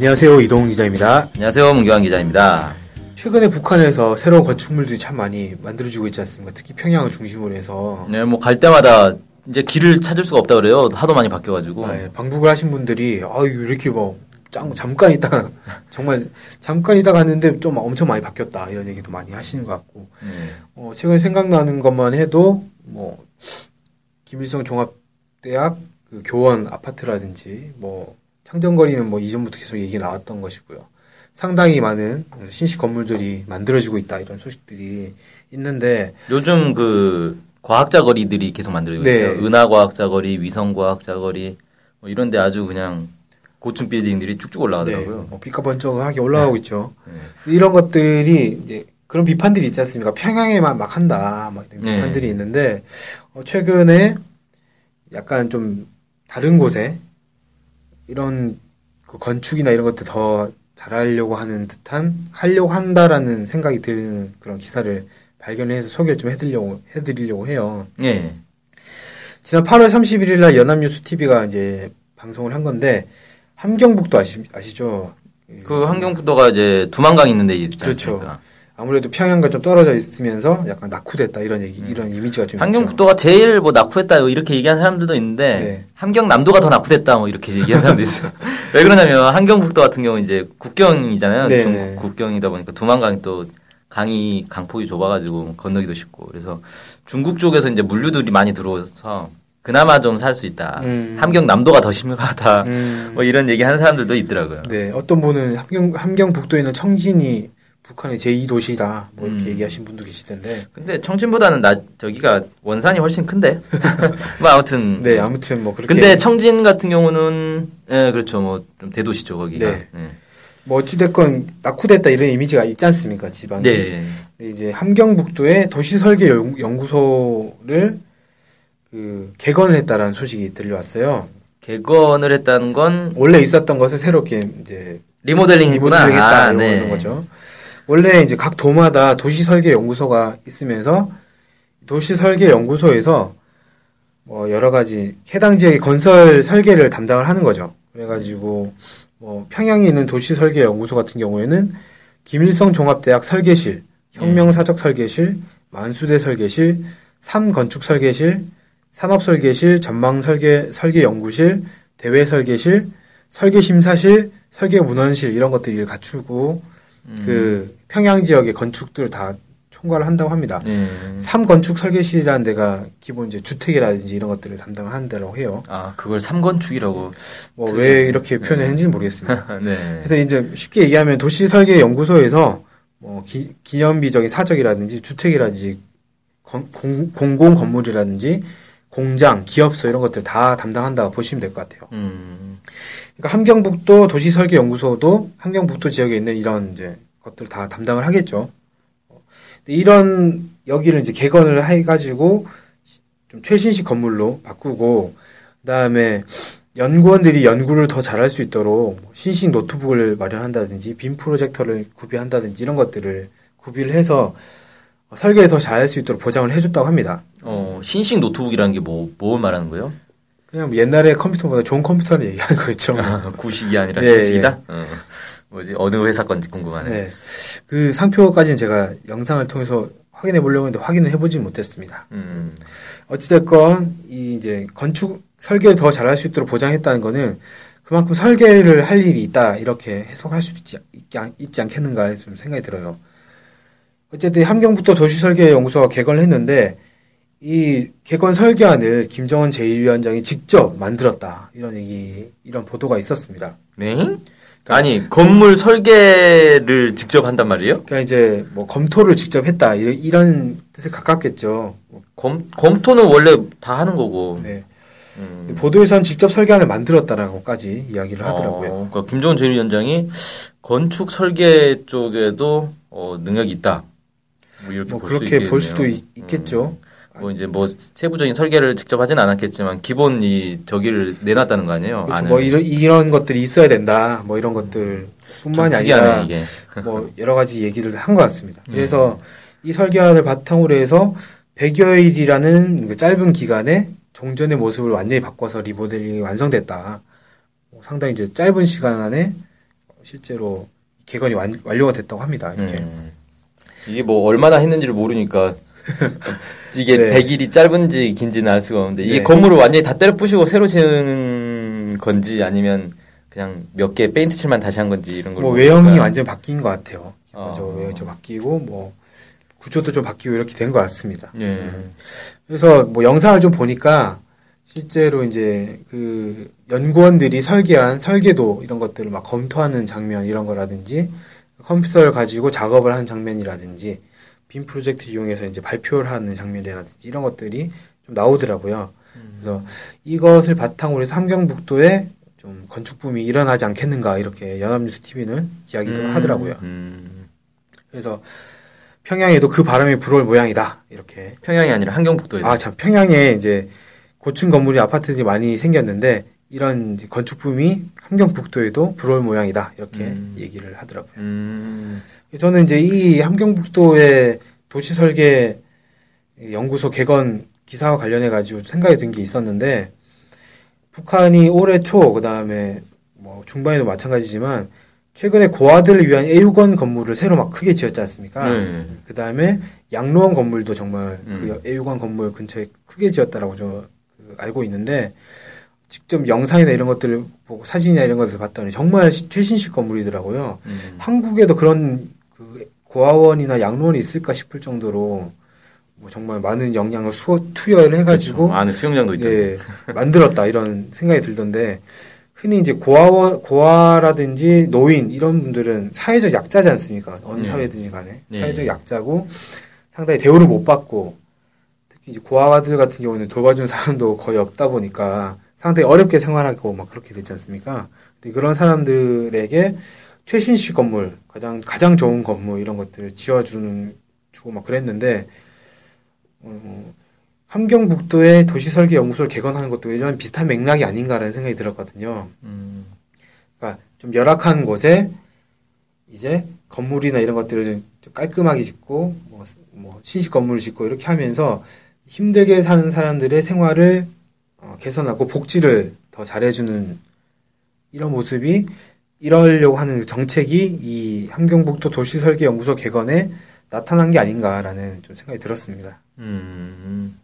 안녕하세요 이동훈 기자입니다. 안녕하세요. 문교환 기자입니다. 최근에 북한에서 새로운 건축물들이 참 많이 만들어지고 있지 않습니까? 특히 평양을 중심으로 해서 네, 뭐 갈 때마다 이제 길을 찾을 수가 없다 그래요. 하도 많이 바뀌어가지고. 아, 예, 방북을 하신 분들이 아유 이렇게 뭐 짱, 잠깐 있다가 정말 잠깐 있다 갔는데 좀 엄청 많이 바뀌었다 이런 얘기도 많이 하시는 것 같고 네. 어, 최근 생각나는 것만 해도 뭐 김일성 종합대학 그 교원 아파트라든지 뭐 창정거리는 뭐 이전부터 계속 얘기 나왔던 것이고요. 상당히 많은 신식 건물들이 만들어지고 있다 이런 소식들이 있는데 요즘 그 과학자 거리들이 계속 만들어지고 네. 있어요. 은하 과학자 거리, 위성 과학자 거리 뭐 이런데 아주 그냥 고층 빌딩들이 쭉쭉 올라가더라고요. 네, 뭐 삐까번쩍하게 올라가고 있죠. 이런 것들이 이제 그런 비판들이 있지 않습니까? 평양에만 막 한다, 막 이런 네. 비판들이 있는데 어, 최근에 약간 좀 다른 곳에 이런 그 건축이나 이런 것들 더 잘하려고 하는 듯한 하려고 한다라는 생각이 드는 그런 기사를 발견해서 소개를 좀 해드리려고 해드리려고 해요. 예. 지난 8월 31일 날 연합뉴스 TV가 이제 방송을 한 건데 함경북도 아시, 아시죠? 그 환경부도가 이제 두만강 있는데 있지 그렇죠. 않습니까? 아무래도 평양과 좀 떨어져 있으면서 약간 낙후됐다 이런 얘기 이런 이미지가 좀 있죠. 환경북도가 제일 뭐 낙후했다 이렇게 얘기하는 사람들도 있는데 네. 함경남도가 더 낙후됐다 뭐 이렇게 얘기하는 사람도 있어요. 왜 그러냐면 함경북도 같은 경우 이제 국경이잖아요. 네. 중국 국경이다 보니까 두만강이 또 강이 강폭이 좁아가지고 건너기도 쉽고 그래서 중국 쪽에서 이제 물류들이 많이 들어와서 그나마 좀 살 수 있다. 음. 함경남도가 더 심각하다. 음, 뭐 이런 얘기 하는 사람들도 있더라고요. 네 어떤 분은 함경 함경북도에 있는 청진이 북한의 제2도시다 뭐 이렇게 음. 얘기하신 분도 계시던데 근데 청진보다는 나 저기가 원산이 훨씬 큰데. 뭐 아무튼 네 아무튼 뭐 그렇게 근데 청진 같은 경우는 예 그렇죠 뭐 좀 대도시죠 거기가 네. 네. 뭐 어찌됐건 낙후됐다 이런 이미지가 있지 않습니까 지방에 네. 이제 함경북도에 도시 설계 연- 연구소를 그 개건을 했다라는 소식이 들려왔어요. 개건을 했다는 건 원래 있었던 것을 새롭게 이제 리모델링 했구나 리모델링 했다 아, 이런 네. 거죠. 원래 이제 각 도마다 도시 설계 연구소가 있으면서 도시 설계 연구소에서 뭐 여러 가지 해당 지역의 건설 설계를 담당을 하는 거죠. 그래가지고 뭐 평양에 있는 도시 설계 연구소 같은 경우에는 김일성 종합대학 설계실, 혁명사적 설계실, 만수대 설계실, 삼건축 설계실, 산업 설계실, 전망 설계 설계 연구실, 대외 설계실, 설계 심사실, 설계 문헌실 이런 것들을 갖추고 음. 그 평양 지역의 건축들을 다 총괄을 한다고 합니다. 네. 삼건축 설계실이라는 데가 기본 이제 주택이라든지 이런 것들을 담당을 하는 데라고 해요. 아 그걸 삼건축이라고 뭐. 왜 이렇게 표현했는지는 모르겠습니다. 네. 그래서 이제 쉽게 얘기하면 도시 설계 연구소에서 뭐 기, 기념비적인 사적이라든지 주택이라든지 건- 공, 공공 건물이라든지 공장, 기업소 이런 것들 다 담당한다고 보시면 될 것 같아요. 음. 그러니까 함경북도 도시 설계 연구소도 함경북도 지역에 있는 이런 이제 것들 다 담당을 하겠죠. 이런 여기를 이제 개건을 해가지고 좀 최신식 건물로 바꾸고 그다음에 연구원들이 연구를 더 잘할 수 있도록 뭐 신식 노트북을 마련한다든지 빔 프로젝터를 구비한다든지 이런 것들을 구비를 해서 설계를 더 잘할 수 있도록 보장을 해줬다고 합니다. 어 신식 노트북이라는 게 뭐 뭘 말하는 거예요? 그냥 뭐 옛날에 컴퓨터보다 좋은 컴퓨터를 얘기하는 거겠죠. 구식이 아니라 네, 신식이다. 어. 뭐지 어느 회사 건지 궁금하네. 네. 그 상표까지는 제가 영상을 통해서 확인해 보려고 했는데 확인을 해보지 못했습니다. 음. 어찌됐건, 이 이제 건축 설계를 더 잘할 수 있도록 보장했다는 거는 그만큼 설계를 할 일이 있다, 이렇게 해석할 수도 있지, 있지, 않- 않겠는가 좀 생각이 들어요. 어쨌든 함경부터 도시설계연구소가 개건을 했는데, 이 개건 설계안을 김정은 제1위원장이 직접 만들었다. 이런 얘기, 이런 보도가 있었습니다. 네? 아니 건물 설계를 직접 한단 말이에요? 그러니까 이제 뭐 검토를 직접 했다 이런, 이런 뜻에 가깝겠죠. 뭐, 검 검토는 원래 다 하는 거고. 네. 음. 보도에서는 직접 설계안을 만들었다라고까지 이야기를 하더라고요. 어, 그러니까 김종훈 제1위원장이 건축 설계 쪽에도 어, 능력이 있다. 뭐 이렇게 뭐볼 그렇게 수 볼. 수도 있- 있겠죠. 뭐 이제 뭐 세부적인 설계를 직접 하진 않았겠지만 기본 이 저기를 내놨다는 거 아니에요? 그렇죠. 뭐 이런 이런 것들이 있어야 된다. 뭐 이런 것들뿐만이 아니라 이게. 뭐 여러 가지 얘기를 한 것 같습니다. 음. 그래서 이 설계안을 바탕으로 해서 100여일이라는 그 짧은 기간에 종전의 모습을 완전히 바꿔서 리모델링이 완성됐다. 뭐 상당히 이제 짧은 시간 안에 실제로 개건이 완, 완료가 됐다고 합니다. 이렇게. 음. 이게 뭐 얼마나 했는지를 모르니까 이게 네. 100일이 짧은지 긴지는 알 수가 없는데 이게 네. 건물을 완전히 다 때려 부시고 새로 지은 건지 아니면 그냥 몇 개 페인트 칠만 다시 한 건지 이런 걸뭐 모르니까. 외형이 완전 히 바뀐 것 같아요. 기본적으로 어. 외형이 좀 바뀌고 뭐 구조도 좀 바뀌고 이렇게 된 것 같습니다. 예. 그래서 뭐 영상을 좀 보니까 실제로 이제 그 연구원들이 설계한 설계도 이런 것들을 막 검토하는 장면 이런 거라든지 컴퓨터를 가지고 작업을 하는 장면이라든지 빔 프로젝트 이용해서 이제 발표를 하는 장면이라든지 이런 것들이 좀 나오더라고요. 그래서 이것을 바탕으로 해서 함경북도에 좀 건축 붐이 일어나지 않겠는가 이렇게 연합뉴스 TV는 이야기도 음, 하더라고요. 음. 그래서 평양에도 그 바람이 불어올 모양이다 이렇게 평양이 아니라 한경북도에. 아, 참, 평양에 이제 고층 건물이 아파트들이 많이 생겼는데, 이런 이제 건축붐이 함경북도에도 불어올 모양이다. 이렇게 음. 얘기를 하더라고요. 음. 저는 이제 이 함경북도의 도시 설계 연구소 개건 기사와 관련해 가지고 생각이 든 게 있었는데, 북한이 올해 초, 그 다음에 뭐 중반에도 마찬가지지만, 최근에 고아들을 위한 애육원 건물을 새로 막 크게 지었지 않습니까? 네. 그 다음에 양로원 건물도 정말 음. 그 애육원 건물 근처에 크게 지었다라고 저그 알고 있는데 직접 영상이나 이런 것들을 보고 사진이나 이런 것을 봤더니 정말 시- 최신식 건물이더라고요. 음. 한국에도 그런 그 고아원이나 양로원이 있을까 싶을 정도로 뭐 정말 많은 영향을 수어, 투여를 해가지고 그렇죠. 안에 수영장도 있던데. 예, 만들었다 이런 생각이 들던데 흔히 이제 고아원 고아라든지 노인 이런 분들은 사회적 약자지 않습니까? 어느 네. 사회든지 간에 네. 사회적 약자고 상당히 대우를 못 받고 특히 이제 고아들 같은 경우는 돌봐주는 사람도 거의 없다 보니까 상당히 어렵게 생활하고 막 그렇게 되지 않습니까? 근데 그런 사람들에게 최신식 건물 가장 가장 좋은 건물 이런 것들을 지어주는 주고 막 그랬는데 어, 함경북도의 도시설계 연구소를 개건하는 것도 이런 비슷한 맥락이 아닌가라는 생각이 들었거든요. 음. 그러니까 좀 열악한 곳에 이제 건물이나 이런 것들을 좀- 좀 깔끔하게 짓고 뭐, 뭐 신식 건물을 짓고 이렇게 하면서 힘들게 사는 사람들의 생활을 어, 개선하고 복지를 더 잘해주는 이런 모습이 이러려고 하는 정책이 이 함경북도 도시설계연구소 개건에 나타난 게 아닌가라는 좀 생각이 들었습니다. 음.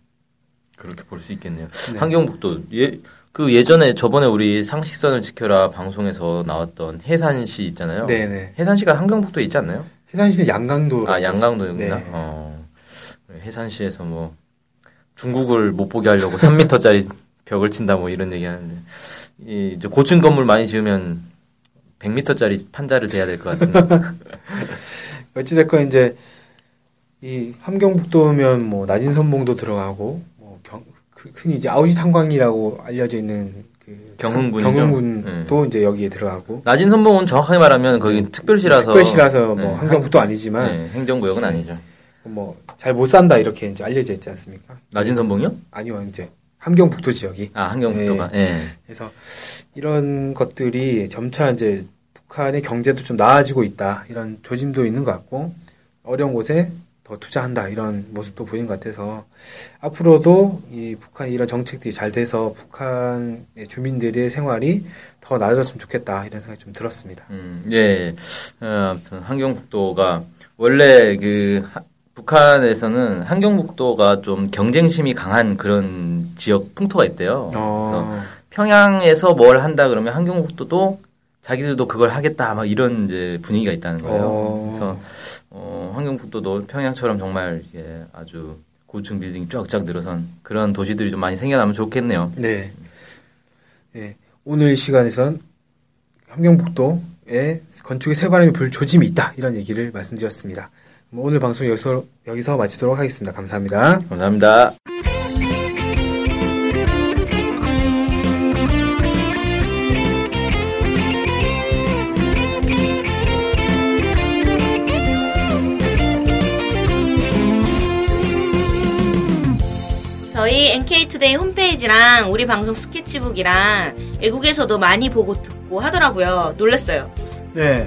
그렇게 볼 수 있겠네요. 네. 한경북도 예, 그 예전에 저번에 우리 상식선을 지켜라 방송에서 나왔던 해산시 있잖아요. 네네. 해산시가 한경북도에 있지 않나요? 해산시는 양강도. 아 양강도였구나. 네. 어. 해산시에서 뭐 중국을 못 보게 하려고 3m짜리 벽을 친다 뭐 이런 얘기 하는데 이 이제 고층 건물 많이 지으면 100m짜리 판자를 대야 될 것 같은데. 어찌됐건 이제 이 함경북도면 뭐 낮은 선봉도 들어가고 뭐 경, 그- 흔히 이제 아우지 탄광이라고 알려져 있는 그 경흥군이죠. 경흥군도 이제 여기에 들어가고 낮은 선봉은 정확하게 말하면 거기 특별시라서 특별시라서 뭐 네, 함경북도 아니지만 네, 행정구역은 아니죠. 뭐 잘 못 산다 이렇게 이제 알려져 있지 않습니까? 낮은 선봉이요? 아니요 이제 함경북도 지역이 아 한경북도가. 예. 그래서 이런 것들이 점차 이제 북한의 경제도 좀 나아지고 있다 이런 조짐도 있는 것 같고 어려운 곳에 더 투자한다 이런 모습도 보이는 것 같아서 앞으로도 이 북한의 이런 정책들이 잘 돼서 북한의 주민들의 생활이 더 나아졌으면 좋겠다 이런 생각이 좀 들었습니다. 음, 예. 어, 아무튼 한경북도가 원래 그 하- 북한에서는 한경북도가 좀 경쟁심이 강한 그런 지역 풍토가 있대요. 그래서 어, 평양에서 뭘 한다 그러면 한경북도도 자기들도 그걸 하겠다 막 이런 이제 분위기가 있다는 거예요. 어. 그래서 어, 한경북도도 평양처럼 정말 이게 아주 고층 빌딩 쫙쫙 늘어선 그런 도시들이 좀 많이 생겨나면 좋겠네요. 네. 네. 오늘 시간에선 함경북도에 건축의 새바람이 불 조짐이 있다 이런 얘기를 말씀드렸습니다. 뭐 오늘 방송 여기서, 여기서 마치도록 하겠습니다. 감사합니다. 감사합니다. 저희 NK투데이 홈페이지랑 우리 방송 스케치북이랑 외국에서도 많이 보고 듣고 하더라고요. 놀랐어요. 네.